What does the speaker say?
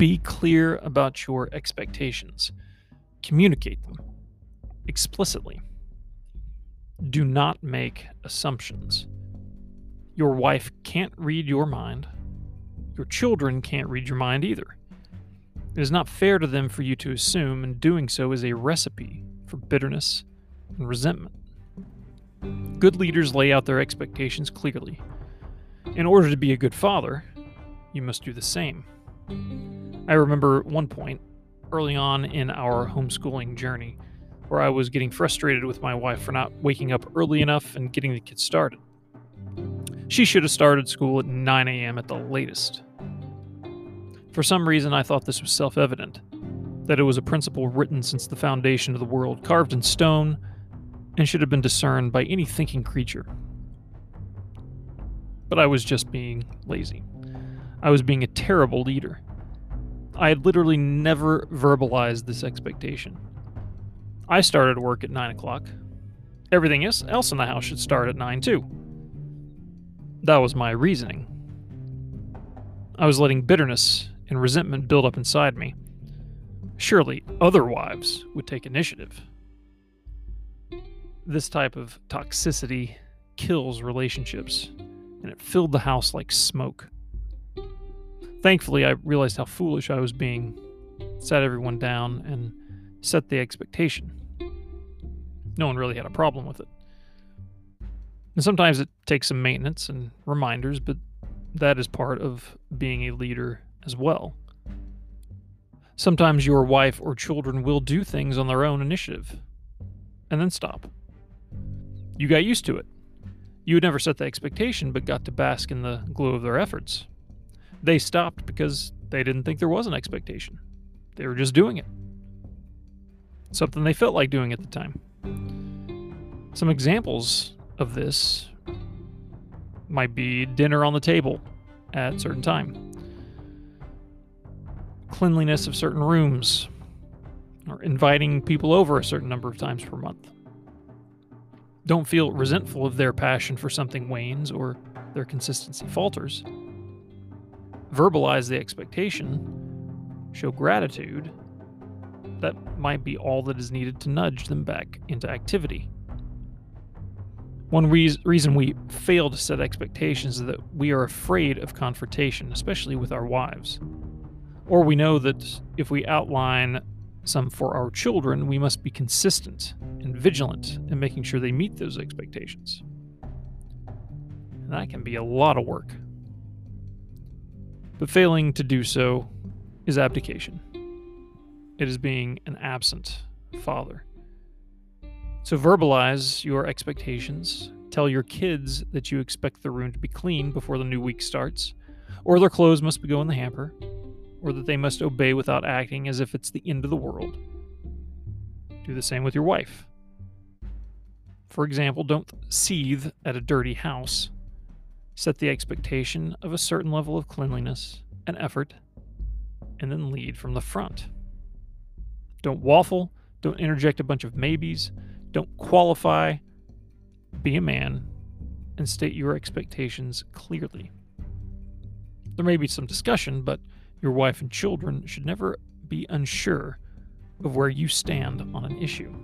Be clear about your expectations. Communicate them explicitly. Do not make assumptions. Your wife can't read your mind. Your children can't read your mind either. It is not fair to them for you to assume, and doing so is a recipe for bitterness and resentment. Good leaders lay out their expectations clearly. In order to be a good father, you must do the same. I remember one point early on in our homeschooling journey where I was getting frustrated with my wife for not waking up early enough and getting the kids started. She should have started school at 9 a.m. at the latest. For some reason, I thought this was self evident that it was a principle written since the foundation of the world, carved in stone, and should have been discerned by any thinking creature. But I was just being lazy. I was being a terrible leader. I had literally never verbalized this expectation. I started work at 9 o'clock. Everything else in the house should start at 9 too. That was my reasoning. I was letting bitterness and resentment build up inside me. Surely other wives would take initiative. This type of toxicity kills relationships, and it filled the house like smoke. Thankfully, I realized how foolish I was being, sat everyone down, and set the expectation. No one really had a problem with it. And sometimes it takes some maintenance and reminders, but that is part of being a leader as well. Sometimes your wife or children will do things on their own initiative and then stop. You got used to it. You had never set the expectation, but got to bask in the glow of their efforts. They stopped because they didn't think there was an expectation. They were just doing it. Something they felt like doing at the time. Some examples of this might be dinner on the table at a certain time, cleanliness of certain rooms, or inviting people over a certain number of times per month. Don't feel resentful if their passion for something wanes or their consistency falters. Verbalize the expectation, show gratitude. That might be all that is needed to nudge them back into activity. One re- reason we fail to set expectations is that we are afraid of confrontation, especially with our wives. Or we know that if we outline some for our children, we must be consistent and vigilant in making sure they meet those expectations. And that can be a lot of work. But failing to do so is abdication. It is being an absent father. So verbalize your expectations. Tell your kids that you expect the room to be clean before the new week starts, or their clothes must go in the hamper, or that they must obey without acting as if it's the end of the world. Do the same with your wife. For example, don't seethe at a dirty house. Set the expectation of a certain level of cleanliness and effort, and then lead from the front. Don't waffle, don't interject a bunch of maybes, don't qualify. Be a man and state your expectations clearly. There may be some discussion, but your wife and children should never be unsure of where you stand on an issue.